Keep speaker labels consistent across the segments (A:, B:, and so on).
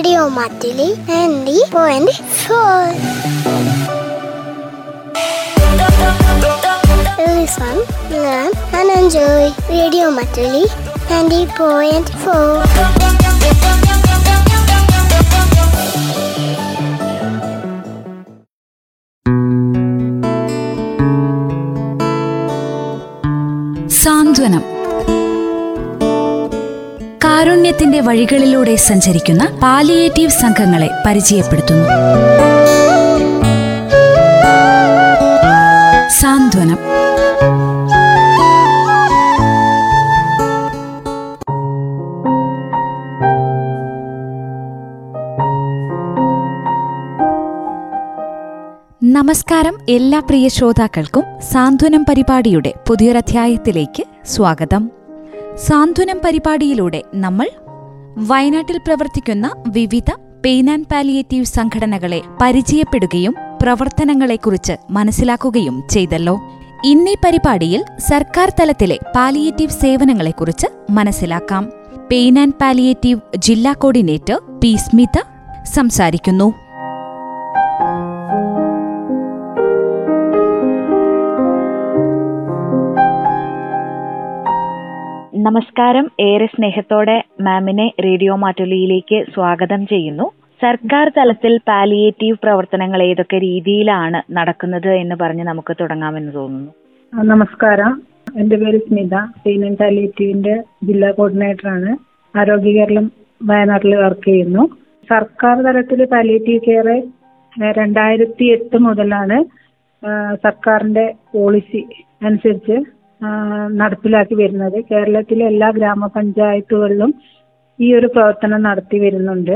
A: Radio Matuli ninety point four Listen, learn and enjoy Radio Matuli 90.4.
B: സാന്ത്വനം കാരുണ്യത്തിന്റെ വഴികളിലൂടെ സഞ്ചരിക്കുന്ന palliative സംഘങ്ങളെ പരിചയപ്പെടുത്തുന്നു. സാന്ത്വനം. നമസ്കാരം എല്ലാ പ്രിയ ശ്രോതാക്കൾക്കും സാന്ത്വനം പരിപാടിയുടെ പുതിയൊരധ്യായത്തിലേക്ക് സ്വാഗതം. സാന്ത്വനം പരിപാടിയിലൂടെ നമ്മൾ വയനാട്ടിൽ പ്രവർത്തിക്കുന്ന വിവിധ പെയിൻ ആൻഡ് പാലിയേറ്റീവ് സംഘടനകളെ പരിചയപ്പെടുകയും പ്രവർത്തനങ്ങളെക്കുറിച്ച് മനസ്സിലാക്കുകയും ചെയ്തല്ലോ. ഇന്നീ പരിപാടിയിൽ സർക്കാർ തലത്തിലെ പാലിയേറ്റീവ് സേവനങ്ങളെക്കുറിച്ച് മനസ്സിലാക്കാം. പെയിൻ ആൻഡ് പാലിയേറ്റീവ് ജില്ലാ കോർഡിനേറ്റർ പി സ്മിത സംസാരിക്കുന്നു.
C: നമസ്കാരം. ഏറെ സ്നേഹത്തോടെ മാമിനെ റേഡിയോ മാറ്റുലിയിലേക്ക് സ്വാഗതം ചെയ്യുന്നു. സർക്കാർ തലത്തിൽ പാലിയേറ്റീവ് പ്രവർത്തനങ്ങൾ ഏതൊക്കെ രീതിയിലാണ് നടക്കുന്നത് എന്ന് പറഞ്ഞ് നമുക്ക് തുടങ്ങാമെന്ന് തോന്നുന്നു.
D: നമസ്കാരം. എന്റെ പേര് സ്മിത. ആൻഡ് പാലിയേറ്റീവിന്റെ ജില്ലാ കോർഡിനേറ്ററാണ്. ആരോഗ്യ കേരളം വയനാട്ടിൽ വർക്ക് ചെയ്യുന്നു. സർക്കാർ തലത്തിൽ പാലിയേറ്റീവ് കെയർ രണ്ടായിരത്തി എട്ട് മുതലാണ് സർക്കാരിന്റെ പോളിസി അനുസരിച്ച് നടപ്പിലാക്കി വരുന്നത്. കേരളത്തിലെ എല്ലാ ഗ്രാമപഞ്ചായത്തുകളിലും ഈ ഒരു പ്രവർത്തനം നടത്തി വരുന്നുണ്ട്.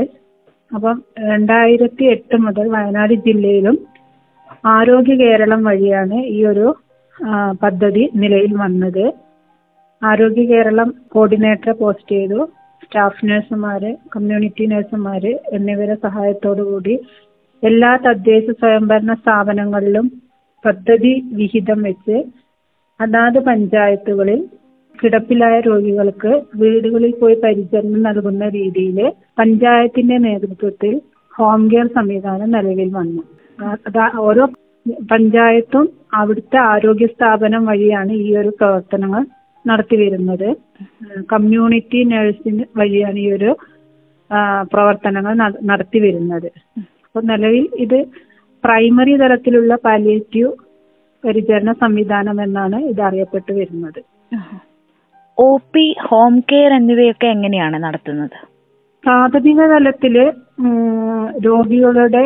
D: അപ്പം രണ്ടായിരത്തി എട്ട് മുതൽ വയനാട് ജില്ലയിലും ആരോഗ്യ കേരളം വഴിയാണ് ഈ ഒരു പദ്ധതി നിലയിൽ വന്നത്. ആരോഗ്യ കേരളം കോർഡിനേറ്ററെ പോസ്റ്റ് ചെയ്തു. സ്റ്റാഫ് നഴ്സുമാര് കമ്മ്യൂണിറ്റി നഴ്സുമാര് എന്നിവരുടെ കൂടി എല്ലാ തദ്ദേശ സ്വയംഭരണ സ്ഥാപനങ്ങളിലും പദ്ധതി വിഹിതം വെച്ച് അതാത് പഞ്ചായത്തുകളിൽ കിടപ്പിലായ രോഗികൾക്ക് വീടുകളിൽ പോയി പരിചരണം നൽകുന്ന രീതിയിൽ പഞ്ചായത്തിന്റെ നേതൃത്വത്തിൽ ഹോം കെയർ സംവിധാനം നിലവിൽ വന്നു. ഓരോ പഞ്ചായത്തും അവിടുത്തെ ആരോഗ്യ സ്ഥാപനം വഴിയാണ് ഈ ഒരു പ്രവർത്തനങ്ങൾ നടത്തി വരുന്നത്. കമ്മ്യൂണിറ്റി നഴ്സിംഗ് വഴിയാണ് ഈ ഒരു പ്രവർത്തനങ്ങൾ നട- നടത്തി വരുന്നത്. അപ്പോൾ നിലവിൽ ഇത് പ്രൈമറി തലത്തിലുള്ള പാലിയേറ്റീവ് പരിചരണ സംവിധാനം എന്നാണ് ഇത് അറിയപ്പെട്ടു വരുന്നത്.
C: ഒ പി ഹോം കെയർ എന്നിവയൊക്കെ എങ്ങനെയാണ് നടത്തുന്നത്?
D: പ്രാഥമിക തലത്തിൽ രോഗികളുടെ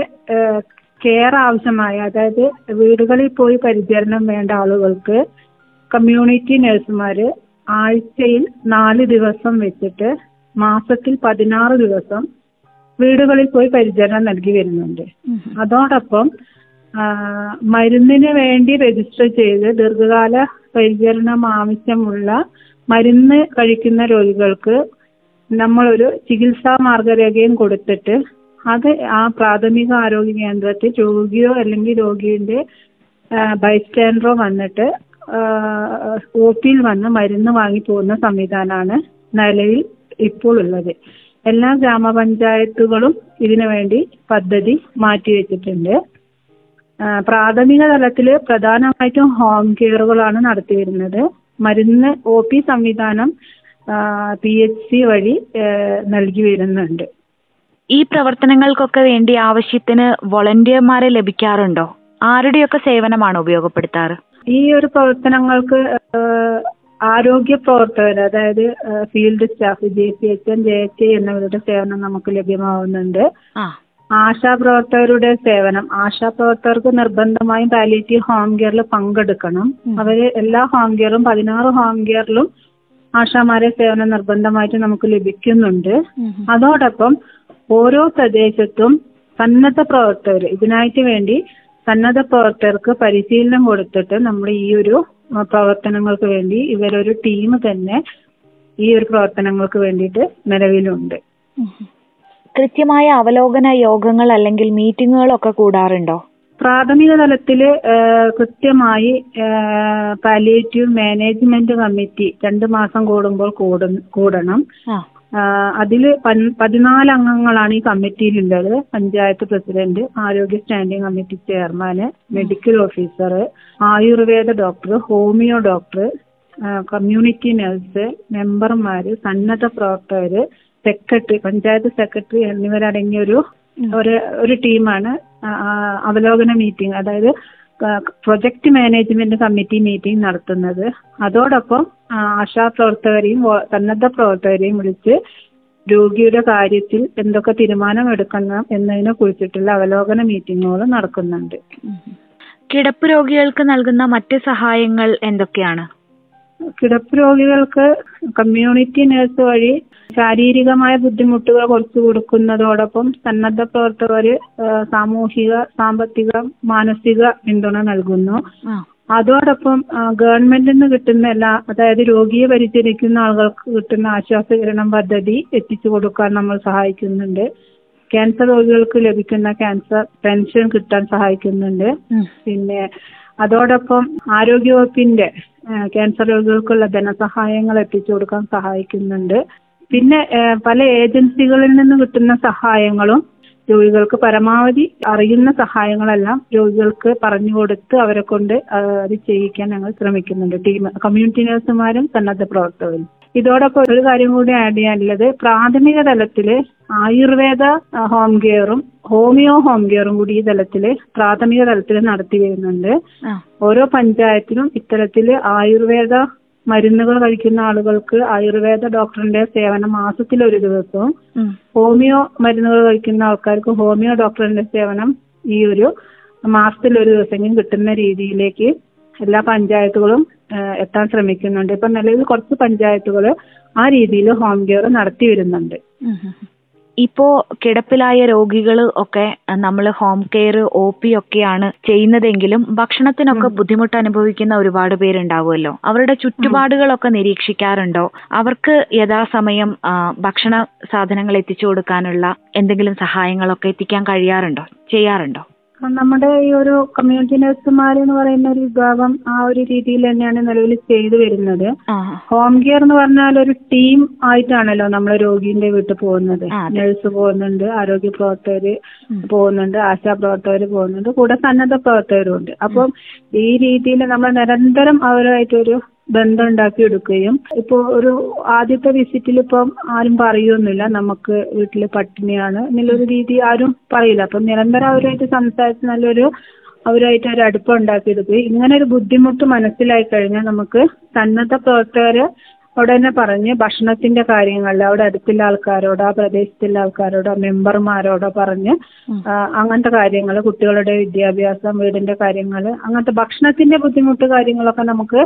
D: കെയർ ആവശ്യമായ അതായത് വീടുകളിൽ പോയി പരിചരണം വേണ്ട ആളുകൾക്ക് കമ്മ്യൂണിറ്റി നഴ്സുമാര് ആഴ്ചയിൽ നാല് ദിവസം വെച്ചിട്ട് മാസത്തിൽ പതിനാറ് ദിവസം വീടുകളിൽ പോയി പരിചരണം നൽകി വരുന്നുണ്ട്. അതോടൊപ്പം മരുന്നിന് വേണ്ടി രജിസ്റ്റർ ചെയ്ത് ദീർഘകാല പരിചരണം ആവശ്യമുള്ള മരുന്ന് കഴിക്കുന്ന രോഗികൾക്ക് നമ്മളൊരു ചികിത്സാ മാർഗരേഖയും കൊടുത്തിട്ട് അത് ആ പ്രാഥമിക ആരോഗ്യ കേന്ദ്രത്തിൽ രോഗിയോ അല്ലെങ്കിൽ രോഗിയുടെ ബൈസ്റ്റാൻഡറോ വന്നിട്ട് ഒ പിയിൽ വന്ന് മരുന്ന് വാങ്ങി പോകുന്ന സംവിധാനമാണ് നിലവിൽ ഇപ്പോൾ ഉള്ളത്. എല്ലാ ഗ്രാമപഞ്ചായത്തുകളും ഇതിനു വേണ്ടി പദ്ധതി മാറ്റിവെച്ചിട്ടുണ്ട്. ആ, പ്രാഥമിക തലത്തിൽ പ്രധാനമായിട്ടും ഹോം കെയറുകളാണ് നടത്തി വരുന്നത്. മരുന്ന് ഒ പി സംവിധാനം പി എച്ച് സി വഴി നൽകി വരുന്നുണ്ട്.
C: ഈ പ്രവർത്തനങ്ങൾക്കൊക്കെ വേണ്ടി ആവശ്യത്തിന് വോളണ്ടിയർമാരെ ലഭിക്കാറുണ്ടോ? ആരുടെയൊക്കെ സേവനമാണ് ഉപയോഗപ്പെടുത്താറ്?
D: ഈ ഒരു പ്രവർത്തനങ്ങൾക്ക് ആരോഗ്യ പ്രവർത്തകർ അതായത് field staff J P H N J H എന്നിവരുടെ സേവനം നമുക്ക് ലഭ്യമാവുന്നുണ്ട്. ആശാപ്രവർത്തകരുടെ സേവനം. ആശാപ്രവർത്തകർക്ക് നിർബന്ധമായും പാലിയേറ്റീവ് ഹോം കെയറിൽ പങ്കെടുക്കണം. അവർ എല്ലാ ഹോം കെയറും പതിനാറ് ഹോം കെയറിലും ആശാമാരെ സേവനം നിർബന്ധമായിട്ട് നമുക്ക് ലഭിക്കുന്നുണ്ട്. അതോടൊപ്പം ഓരോ പ്രദേശത്തും സന്നദ്ധ പ്രവർത്തകർ ഇതിനായിട്ട് വേണ്ടി സന്നദ്ധ പ്രവർത്തകർക്ക് പരിശീലനം കൊടുത്തിട്ട് നമ്മൾ ഈ ഒരു പ്രവർത്തനങ്ങൾക്ക് വേണ്ടി ഇവരൊരു ടീം തന്നെ ഈ ഒരു പ്രവർത്തനങ്ങൾക്ക് വേണ്ടിയിട്ട് നിലവിലുണ്ട്.
C: കൃത്യമായ അവലോകന യോഗങ്ങൾ അല്ലെങ്കിൽ മീറ്റിങ്ങുകളൊക്കെ കൂടാറുണ്ടോ?
D: പ്രാഥമിക തലത്തിൽ കൃത്യമായി പാലിയേറ്റീവ് മാനേജ്മെന്റ് കമ്മിറ്റി രണ്ട് മാസം കൂടുമ്പോൾ കൂടണം. അതിൽ പതിനാല് അംഗങ്ങളാണ് ഈ കമ്മിറ്റിയിലുള്ളത് പഞ്ചായത്ത് പ്രസിഡന്റ് ആരോഗ്യ standing committee chairman medical officer Ayurveda doctor homeo doctor community nurse മെമ്പർമാര് സന്നദ്ധ പ്രവർത്തകര് സെക്രട്ടറി പഞ്ചായത്ത് സെക്രട്ടറി എന്നിവരടങ്ങിയ ഒരു ഒരു ടീമാണ്. അവലോകന മീറ്റിംഗ് അതായത് പ്രൊജക്ട് മാനേജ്മെന്റ് കമ്മിറ്റി മീറ്റിംഗ് നടത്തുന്നത്. അതോടൊപ്പം ആശാ പ്രവർത്തകരെയും സന്നദ്ധ പ്രവർത്തകരെയും വിളിച്ച് രോഗിയുടെ കാര്യത്തിൽ എന്തൊക്കെ തീരുമാനം എടുക്കണം എന്നതിനെ കുറിച്ചിട്ടുള്ള അവലോകന മീറ്റിങ്ങുകൾ നടക്കുന്നുണ്ട്.
C: കിടപ്പ് രോഗികൾക്ക് നൽകുന്ന മറ്റ് സഹായങ്ങൾ എന്തൊക്കെയാണ്?
D: കിടപ്പ് രോഗികൾക്ക് കമ്മ്യൂണിറ്റി നഴ്സ് വഴി ശാരീരികമായ ബുദ്ധിമുട്ടുകൾ കുറച്ചു കൊടുക്കുന്നതോടൊപ്പം സന്നദ്ധ പ്രവർത്തകര് സാമൂഹിക സാമ്പത്തിക മാനസിക പിന്തുണ നൽകുന്നു. അതോടൊപ്പം ഗവൺമെന്റിൽ നിന്ന് കിട്ടുന്ന എല്ലാ അതായത് രോഗിയെ പരിചരിക്കുന്ന ആളുകൾക്ക് കിട്ടുന്ന ആശ്വാസകിരണം പദ്ധതി എത്തിച്ചു കൊടുക്കാൻ നമ്മൾ സഹായിക്കുന്നുണ്ട്. ക്യാൻസർ രോഗികൾക്ക് ലഭിക്കുന്ന ക്യാൻസർ പെൻഷൻ കിട്ടാൻ സഹായിക്കുന്നുണ്ട്. പിന്നെ അതോടൊപ്പം ആരോഗ്യവകുപ്പിന്റെ ക്യാൻസർ രോഗികൾക്കുള്ള ധനസഹായങ്ങൾ എത്തിച്ചു കൊടുക്കാൻ സഹായിക്കുന്നുണ്ട്. പിന്നെ പല ഏജൻസികളിൽ നിന്ന് കിട്ടുന്ന സഹായങ്ങളും രോഗികൾക്ക് പരമാവധി അറിയുന്ന സഹായങ്ങളെല്ലാം രോഗികൾക്ക് പറഞ്ഞു കൊടുത്ത് അവരെ കൊണ്ട് അത് ചെയ്യിക്കാൻ ഞങ്ങൾ ശ്രമിക്കുന്നുണ്ട്. ടീം കമ്മ്യൂണിറ്റി നഴ്സുമാരും സന്നദ്ധ പ്രവർത്തകരും. ഇതോടൊപ്പം ഒരു കാര്യം കൂടി ആഡ് ചെയ്യാനുള്ളത് പ്രാഥമിക തലത്തിൽ ആയുർവേദ ഹോം കെയറും ഹോമിയോ ഹോം കെയറും കൂടി ഈ തലത്തിൽ പ്രാഥമിക തലത്തിൽ നടത്തി വരുന്നുണ്ട്. ഓരോ പഞ്ചായത്തിലും ഇത്തരത്തിൽ ആയുർവേദ മരുന്നുകൾ കഴിക്കുന്ന ആളുകൾക്ക് ആയുർവേദ ഡോക്ടറിന്റെ സേവനം മാസത്തിൽ ഒരു ദിവസവും ഹോമിയോ മരുന്നുകൾ കഴിക്കുന്ന ആൾക്കാർക്ക് ഹോമിയോ ഡോക്ടറിന്റെ സേവനം ഈ ഒരു മാസത്തിൽ ഒരു ദിവസമെങ്കിലും കിട്ടുന്ന രീതിയിലേക്ക് എല്ലാ പഞ്ചായത്തുകളും എത്താൻ ശ്രമിക്കുന്നുണ്ട്. ഇപ്പൊ നിലവിൽ കുറച്ച് പഞ്ചായത്തുകൾ ആ രീതിയിൽ ഹോം കെയർ നടത്തി വരുന്നുണ്ട്.
C: ഇപ്പോ കിടപ്പിലായ രോഗികൾ ഒക്കെ നമ്മൾ ഹോം കെയർ ഒ പി ഒക്കെയാണ് ചെയ്യുന്നതെങ്കിലും ഭക്ഷണത്തിനൊക്കെ ബുദ്ധിമുട്ട് അനുഭവിക്കുന്ന ഒരുപാട് പേരുണ്ടാവുമല്ലോ. അവരുടെ ചുറ്റുപാടുകളൊക്കെ നിരീക്ഷിക്കാറുണ്ടോ? അവർക്ക് യഥാസമയം ഭക്ഷണ സാധനങ്ങൾ എത്തിച്ചു കൊടുക്കാനുള്ള എന്തെങ്കിലും സഹായങ്ങളൊക്കെ എത്തിക്കാൻ കഴിയാറുണ്ടോ? ചെയ്യാറുണ്ടോ?
D: നമ്മുടെ ഈ ഒരു കമ്മ്യൂണിറ്റി നഴ്സുമാർ എന്ന് പറയുന്ന ഒരു വിഭാഗം ആ ഒരു രീതിയിൽ തന്നെയാണ് നിലവിൽ ചെയ്തു വരുന്നത്. ഹോം കെയർ എന്ന് പറഞ്ഞാൽ ഒരു ടീം ആയിട്ടാണല്ലോ നമ്മൾ രോഗീന്റെ വീട്ടിൽ പോകുന്നത്. നഴ്സ് പോകുന്നുണ്ട് ആരോഗ്യ പ്രവർത്തകര്. പോകുന്നുണ്ട് ആശാ പ്രവർത്തകർ പോകുന്നുണ്ട് കൂടെ സന്നദ്ധ പ്രവർത്തകരും ഉണ്ട്. അപ്പം ഈ രീതിയിൽ നമ്മൾ നിരന്തരം അവരുമായിട്ടൊരു ബന്ധം ഉണ്ടാക്കി എടുക്കുകയും ഇപ്പൊ ഒരു ആദ്യത്തെ വിസിറ്റിൽ ഇപ്പം ആരും പറയൊന്നുമില്ല നമുക്ക് വീട്ടിൽ പട്ടിണിയാണ് എന്നുള്ളൊരു രീതി ആരും പറയില്ല. അപ്പം നിരന്തരം അവരുമായിട്ട് സംസാരിച്ച് നല്ലൊരു അവരുമായിട്ട് ഒരു അടുപ്പം ഉണ്ടാക്കിയെടുക്കുകയും ഇങ്ങനെ ഒരു ബുദ്ധിമുട്ട് മനസ്സിലായി കഴിഞ്ഞാൽ നമുക്ക് സന്നദ്ധ പ്രവർത്തകര് അവിടെ തന്നെ പറഞ്ഞ് ഭക്ഷണത്തിന്റെ കാര്യങ്ങളിൽ അവിടെ അടുത്തുള്ള ആൾക്കാരോടോ ആ പ്രദേശത്തുള്ള ആൾക്കാരോടോ മെമ്പർമാരോടോ പറഞ്ഞ് അങ്ങനത്തെ കാര്യങ്ങൾ കുട്ടികളുടെ വിദ്യാഭ്യാസം വീടിന്റെ കാര്യങ്ങൾ അങ്ങനത്തെ ഭക്ഷണത്തിന്റെ ബുദ്ധിമുട്ട് കാര്യങ്ങളൊക്കെ നമുക്ക്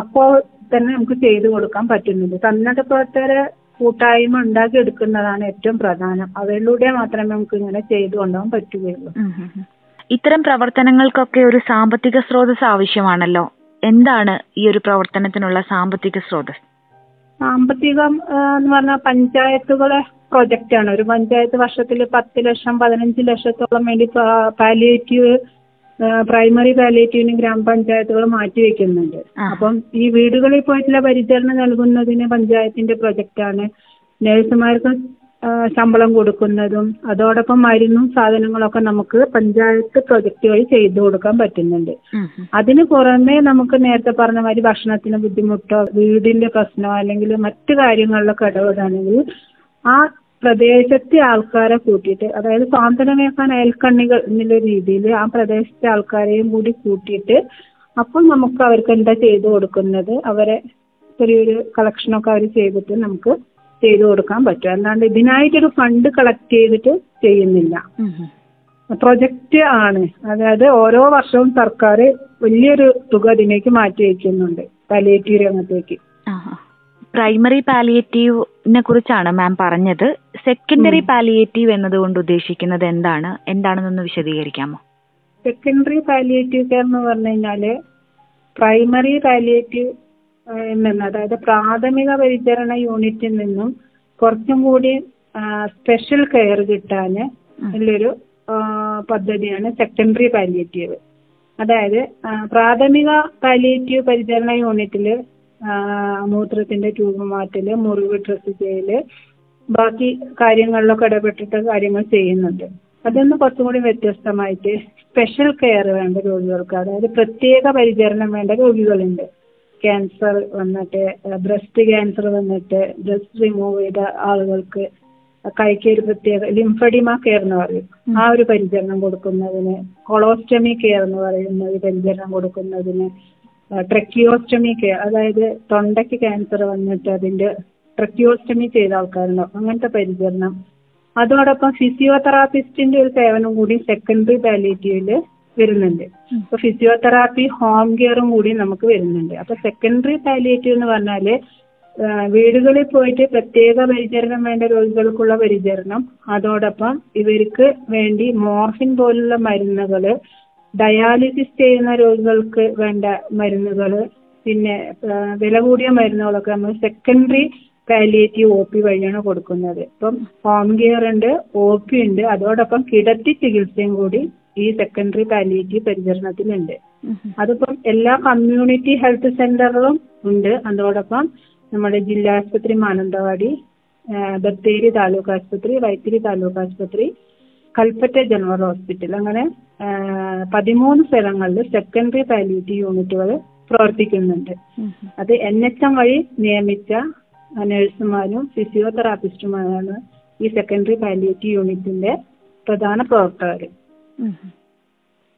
D: അപ്പോൾ തന്നെ നമുക്ക് ചെയ്തു കൊടുക്കാൻ പറ്റുന്നുണ്ട്. സന്നദ്ധ പ്രവർത്തകരെ കൂട്ടായ്മ ഉണ്ടാക്കി എടുക്കുന്നതാണ് ഏറ്റവും പ്രധാനം. അവരിലൂടെ മാത്രമേ നമുക്ക് ഇങ്ങനെ ചെയ്തു കൊണ്ടുപോകാൻ പറ്റുകയുള്ളൂ.
C: ഇത്തരം പ്രവർത്തനങ്ങൾക്കൊക്കെ ഒരു സാമ്പത്തിക സ്രോതസ് ആവശ്യമാണല്ലോ? എന്താണ് ഈ ഒരു പ്രവർത്തനത്തിനുള്ള സാമ്പത്തിക സ്രോതസ്
D: സാമ്പത്തികം എന്ന് പറഞ്ഞാൽ പഞ്ചായത്തുകളെ പ്രൊജക്റ്റ് ആണ് ഒരു പഞ്ചായത്ത് വർഷത്തിൽ പത്ത് ലക്ഷം പതിനഞ്ച് ലക്ഷത്തോളം വേണ്ടി പാലിയേറ്റീവ് പ്രൈമറി പാലിയേറ്റീവിന് ഗ്രാമപഞ്ചായത്തുകൾ മാറ്റിവെക്കുന്നുണ്ട്. അപ്പം ഈ വീടുകളിൽ പോയിട്ടുള്ള പരിചരണം നൽകുന്നതിന് പഞ്ചായത്തിന്റെ പ്രൊജക്റ്റാണ് ആണ് നഴ്സുമാർക്ക് ശമ്പളം കൊടുക്കുന്നതും അതോടൊപ്പം മരുന്നും സാധനങ്ങളൊക്കെ നമുക്ക് പഞ്ചായത്ത് പ്രൊജക്റ്റ് വഴി ചെയ്തു കൊടുക്കാൻ പറ്റുന്നുണ്ട്. അതിന് പുറമെ നമുക്ക് നേരത്തെ പറഞ്ഞ മാതിരി ഭക്ഷണത്തിന് ബുദ്ധിമുട്ടോ വീടിന്റെ പ്രശ്നമോ അല്ലെങ്കിൽ മറ്റു കാര്യങ്ങളിലൊക്കെ ഇടപെടുകയാണെങ്കിൽ ആ പ്രദേശത്തെ ആൾക്കാരെ കൂട്ടിയിട്ട് അതായത് സ്വാതന്ത്ര്യമേക്കാൻ അയൽക്കണ്ണികൾ എന്നുള്ള രീതിയിൽ ആ പ്രദേശത്തെ ആൾക്കാരെയും കൂടി കൂട്ടിയിട്ട് അപ്പോൾ നമുക്ക് അവർക്ക് എന്താ ചെയ്തു കൊടുക്കുന്നത്? അവരെ ചെറിയൊരു കളക്ഷനൊക്കെ അവർ ചെയ്തിട്ട് നമുക്ക് ചെയ്തു കൊടുക്കാൻ പറ്റും. അല്ലാണ്ട് ഇതിനായിട്ടൊരു ഫണ്ട് കളക്ട് ചെയ്തിട്ട് ചെയ്യുന്നില്ല. പ്രൊജക്റ്റ് ആണ്. അതായത് ഓരോ വർഷവും സർക്കാർ വലിയൊരു തുക അതിലേക്ക് മാറ്റി വയ്ക്കുന്നുണ്ട്. പാലിയേറ്റീവ് രംഗത്തേക്ക്.
C: പ്രൈമറി പാലിയേറ്റീവിനെ കുറിച്ചാണ് മാം പറഞ്ഞത്. സെക്കൻഡറി പാലിയേറ്റീവ് എന്നതുകൊണ്ട് ഉദ്ദേശിക്കുന്നത് എന്താണ്? എന്താണെന്നൊന്ന് വിശദീകരിക്കാമോ?
D: സെക്കൻഡറി പാലിയേറ്റീവ് കെയർ എന്ന് പറഞ്ഞു കഴിഞ്ഞാൽ പ്രൈമറി പാലിയേറ്റീവ് നിന്ന് അതായത് പ്രാഥമിക പരിചരണ യൂണിറ്റിൽ നിന്നും കുറച്ചും കൂടി സ്പെഷ്യൽ കെയർ കിട്ടാൻ ഉള്ളൊരു പദ്ധതിയാണ് സെക്കൻഡറി പാലിയേറ്റീവ് അതായത് പ്രാഥമിക പാലിയേറ്റീവ് പരിചരണ യൂണിറ്റിൽ ആ, മൂത്രത്തിന്റെ ട്യൂബ് മാറ്റൽ മുറിവ് ഡ്രസ് ചെയ്യൽ ബാക്കി കാര്യങ്ങളിലൊക്കെ ഇടപെട്ടിട്ട് കാര്യങ്ങൾ ചെയ്യുന്നുണ്ട്. അതൊന്ന് കുറച്ചും കൂടി വ്യത്യസ്തമായിട്ട് സ്പെഷ്യൽ കെയർ വേണ്ട രോഗികൾക്ക് അതായത് പ്രത്യേക പരിചരണം വേണ്ട രോഗികളുണ്ട്. ക്യാൻസർ വന്നിട്ട് ബ്രസ്റ്റ് ക്യാൻസർ വന്നിട്ട് ബ്രസ്റ്റ് റിമൂവ് ചെയ്ത ആളുകൾക്ക് കൈക്ക് ഒരു പ്രത്യേക ലിംഫഡിമ കെയർ എന്ന് പറയും. ആ ഒരു പരിചരണം കൊടുക്കുന്നതിന് കൊളോസ്റ്റമി കെയർ എന്ന് പറയുന്ന ഒരു പരിചരണം കൊടുക്കുന്നതിന് ട്രക്കിയോസ്റ്റമി കെയർ അതായത് തൊണ്ടയ്ക്ക് ക്യാൻസർ വന്നിട്ട് അതിന്റെ ട്രക്കിയോസ്റ്റമി ചെയ്ത ആൾക്കാരുണ്ടാവും അങ്ങനത്തെ പരിചരണം. അതോടൊപ്പം ഫിസിയോതെറാപ്പിസ്റ്റിന്റെ ഒരു സേവനം കൂടി സെക്കൻഡറി പാലിയേറ്റീവിൽ വരുന്നുണ്ട്. അപ്പൊ ഫിസിയോതെറാപ്പി ഹോം കെയറും കൂടി നമുക്ക് വരുന്നുണ്ട്. അപ്പൊ സെക്കൻഡറി പാലിയേറ്റീവ് എന്ന് പറഞ്ഞാൽ വീടുകളിൽ പോയിട്ട് പ്രത്യേക പരിചരണം വേണ്ട രോഗികൾക്കുള്ള പരിചരണം. അതോടൊപ്പം ഇവർക്ക് വേണ്ടി മോർഫിൻ പോലുള്ള മരുന്നുകൾ ഡയാലിസിസ് ചെയ്യുന്ന രോഗികൾക്ക് വേണ്ട മരുന്നുകൾ പിന്നെ വില കൂടിയ മരുന്നുകളൊക്കെ നമ്മൾ സെക്കൻഡറി പാലിയേറ്റീവ് ഒ പി വഴിയാണ് കൊടുക്കുന്നത്. ഇപ്പം ഹോം കെയർ ഉണ്ട് ഒ പി ഉണ്ട് അതോടൊപ്പം കിടത്തി ചികിത്സയും കൂടി ഈ സെക്കൻഡറി പാലിയേറ്റീവ് പരിചരണത്തിനുണ്ട് അതിപ്പം എല്ലാ കമ്മ്യൂണിറ്റി ഹെൽത്ത് സെന്ററിലും ഉണ്ട്. അതോടൊപ്പം നമ്മുടെ ജില്ലാ ആശുപത്രി മാനന്തവാടി ബത്തേരി താലൂക്ക് ആശുപത്രി വൈത്തിരി താലൂക്ക് ആശുപത്രി കൽപ്പറ്റ ജനറൽ ഹോസ്പിറ്റൽ. അങ്ങനെ പതിമൂന്ന് സ്ഥലങ്ങളിൽ സെക്കൻഡറി പാലിയേറ്റീവ് യൂണിറ്റുകൾ പ്രവർത്തിക്കുന്നുണ്ട്. അത് എൻ എച്ച് എം വഴി നിയമിച്ച നഴ്സുമാരും ഫിസിയോതെറാപ്പിസ്റ്റുമാരാണ് ഈ സെക്കൻഡറി പാലിയേറ്റീവ് യൂണിറ്റിന്റെ പ്രധാന പ്രവർത്തകർ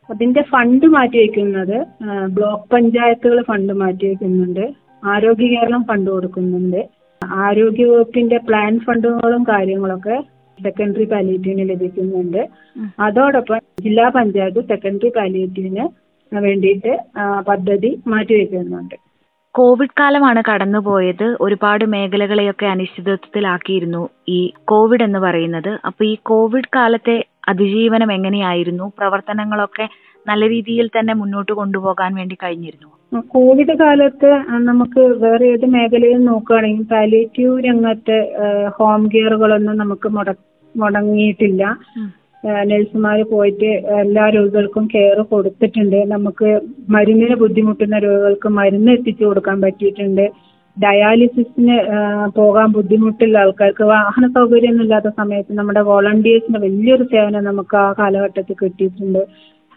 D: അതിന്റെ ഫണ്ട് മാറ്റി വയ്ക്കുന്നത് ബ്ലോക്ക് പഞ്ചായത്തുകൾ ഫണ്ട് മാറ്റിവെക്കുന്നുണ്ട് ആരോഗ്യ കേരളം ഫണ്ട് കൊടുക്കുന്നുണ്ട്. ആരോഗ്യ വകുപ്പിന്റെ പ്ലാൻ ഫണ്ടുകളും കാര്യങ്ങളൊക്കെ സെക്കൻഡറി പാലിയേറ്റീവിന് ലഭിക്കുന്നുണ്ട്. അതോടൊപ്പം ജില്ലാ പഞ്ചായത്ത് സെക്കൻഡറി പാലിയേറ്റീവിന് വേണ്ടിയിട്ട് പദ്ധതി മാറ്റിവെക്കുന്നുണ്ട്
C: കോവിഡ് കാലമാണ് കടന്നുപോയത്. ഒരുപാട് മേഖലകളെയൊക്കെ അനിശ്ചിതത്വത്തിലാക്കിയിരുന്നു ഈ കോവിഡ് എന്ന് പറയുന്നത്. അപ്പൊ ഈ കോവിഡ് കാലത്തെ അതിജീവനം എങ്ങനെയായിരുന്നു? പ്രവർത്തനങ്ങളൊക്കെ നല്ല രീതിയിൽ തന്നെ മുന്നോട്ട് കൊണ്ടുപോകാൻ വേണ്ടി കഴിഞ്ഞിരുന്നു
D: കോവിഡ് കാലത്ത് നമുക്ക് വേറെ ഏത് മേഖലയിൽ നോക്കുകയാണെങ്കിൽ പാലിയേറ്റീവ് രംഗത്ത് ഹോം കെയറുകളൊന്നും നമുക്ക് മുട മുടങ്ങിയിട്ടില്ല. നഴ്സുമാർ പോയിട്ട് എല്ലാ രോഗികൾക്കും കെയർ കൊടുത്തിട്ടുണ്ട്. നമുക്ക് മരുന്നിന് ബുദ്ധിമുട്ടുന്ന രോഗികൾക്ക് മരുന്ന് എത്തിച്ചു കൊടുക്കാൻ പറ്റിയിട്ടുണ്ട്. ഡയാലിസിസിന് പോകാൻ ബുദ്ധിമുട്ടുള്ള ആൾക്കാർക്ക് വാഹന സൗകര്യമൊന്നും ഇല്ലാത്ത സമയത്ത് നമ്മുടെ വോളണ്ടിയേഴ്സിന് വലിയൊരു സേവനം നമുക്ക് ആ കാലഘട്ടത്തിൽ കിട്ടിയിട്ടുണ്ട്.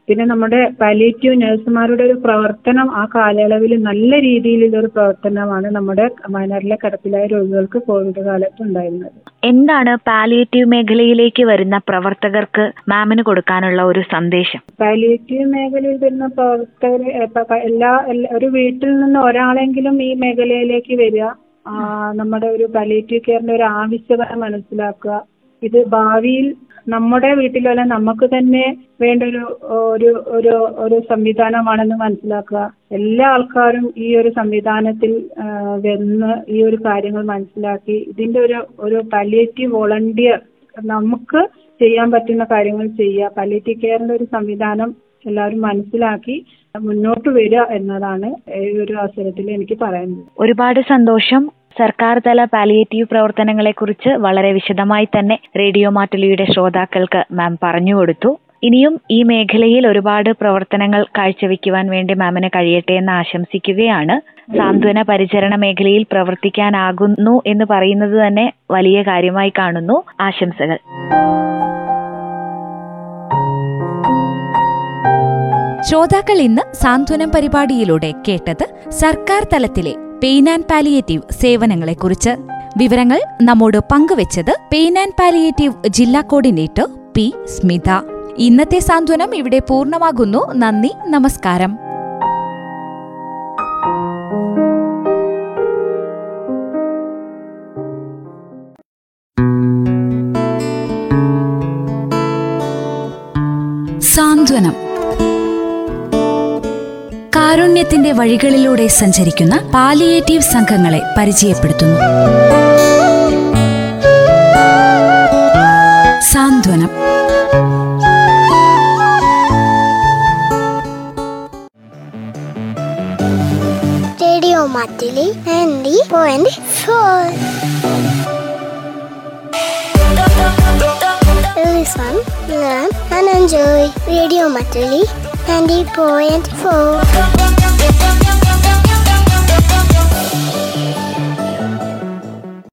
D: പിന്നെ നമ്മുടെ പാലിയേറ്റീവ് നഴ്സുമാരുടെ ഒരു പ്രവർത്തനം ആ കാലയളവിൽ നല്ല രീതിയിലുള്ള ഒരു പ്രവർത്തനമാണ് നമ്മുടെ വയനാട്ടിലെ കിടപ്പിലായ രോഗികൾക്ക് കോവിഡ് കാലത്ത് ഉണ്ടായിരുന്നത്.
C: എന്താണ് പാലിയേറ്റീവ് മേഖലയിലേക്ക് വരുന്ന പ്രവർത്തകർക്ക് മാമിന് കൊടുക്കാനുള്ള ഒരു സന്ദേശം?
D: പാലിയേറ്റീവ് മേഖലയിൽ വരുന്ന പ്രവർത്തകർ എല്ലാ എല്ലാ- ഒരു വീട്ടിൽ നിന്ന് ഒരാളെങ്കിലും ഈ മേഖലയിലേക്ക് വരിക. നമ്മുടെ ഒരു പാലിയേറ്റീവ് കെയറിന്റെ ഒരു ആവശ്യകത മനസ്സിലാക്കുക. ഇത് ഭാവിയിൽ നമ്മുടെ വീട്ടിലല്ല നമുക്ക് തന്നെ വേണ്ട ഒരു ഒരു ഒരു ഒരു സംവിധാനമാണെന്ന് മനസ്സിലാക്കുക. എല്ലാ ആൾക്കാരും ഈ ഒരു സംവിധാനത്തിൽ വന്ന് ഈ ഒരു കാര്യങ്ങൾ മനസ്സിലാക്കി ഇതിന്റെ ഒരു ഒരു പാലിയേറ്റീവ് വോളണ്ടിയർ നമുക്ക് ചെയ്യാൻ പറ്റുന്ന കാര്യങ്ങൾ ചെയ്യുക. പാലിയേറ്റീവ് കെയറിന്റെ ഒരു സംവിധാനം എല്ലാവരും മനസ്സിലാക്കി മുന്നോട്ട് വരിക എന്നതാണ് ഈ ഒരു അവസരത്തിൽ എനിക്ക് പറയാനുള്ളത്.
C: ഒരുപാട് സന്തോഷം. സർക്കാർ തല പാലിയേറ്റീവ് പ്രവർത്തനങ്ങളെക്കുറിച്ച് വളരെ വിശദമായി തന്നെ റേഡിയോ മാറ്റുലിയുടെ ശ്രോതാക്കൾക്ക് മാം പറഞ്ഞു കൊടുത്തു. ഇനിയും ഈ മേഖലയിൽ ഒരുപാട് പ്രവർത്തനങ്ങൾ കാഴ്ചവെക്കുവാൻ വേണ്ടി മാമിന് കഴിയട്ടെ എന്ന് ആശംസിക്കുകയാണ്. സാന്ത്വന പരിചരണ മേഖലയിൽ പ്രവർത്തിക്കാനാകുന്നു എന്ന് പറയുന്നത് തന്നെ വലിയ കാര്യമായി കാണുന്നു. ആശംസകൾ.
B: ശ്രോതാക്കൾ ഇന്ന് സാന്ത്വനം പരിപാടിയിലൂടെ കേട്ടത് സർക്കാർ തലത്തിലെ പെയിൻ ആൻഡ് പാലിയേറ്റീവ് സേവനങ്ങളെക്കുറിച്ച് വിവരങ്ങൾ നമ്മോട് പങ്കുവച്ചത് പെയിൻ ആൻഡ് പാലിയേറ്റീവ് ജില്ലാ കോർഡിനേറ്റർ പി സ്മിത. ഇന്നത്തെ സാന്ത്വനം ഇവിടെ പൂർണമാകുന്നു. നന്ദി നമസ്കാരം. കാരുണ്യത്തിന്റെ വഴികളിലൂടെ സഞ്ചരിക്കുന്ന പാലിയേറ്റീവ് സംഘങ്ങളെ പരിചയപ്പെടുത്തുന്നു. Santhwanam.
A: Radio Mattoli ninety point four Listen, learn and enjoy. Radio Matuli 90.4.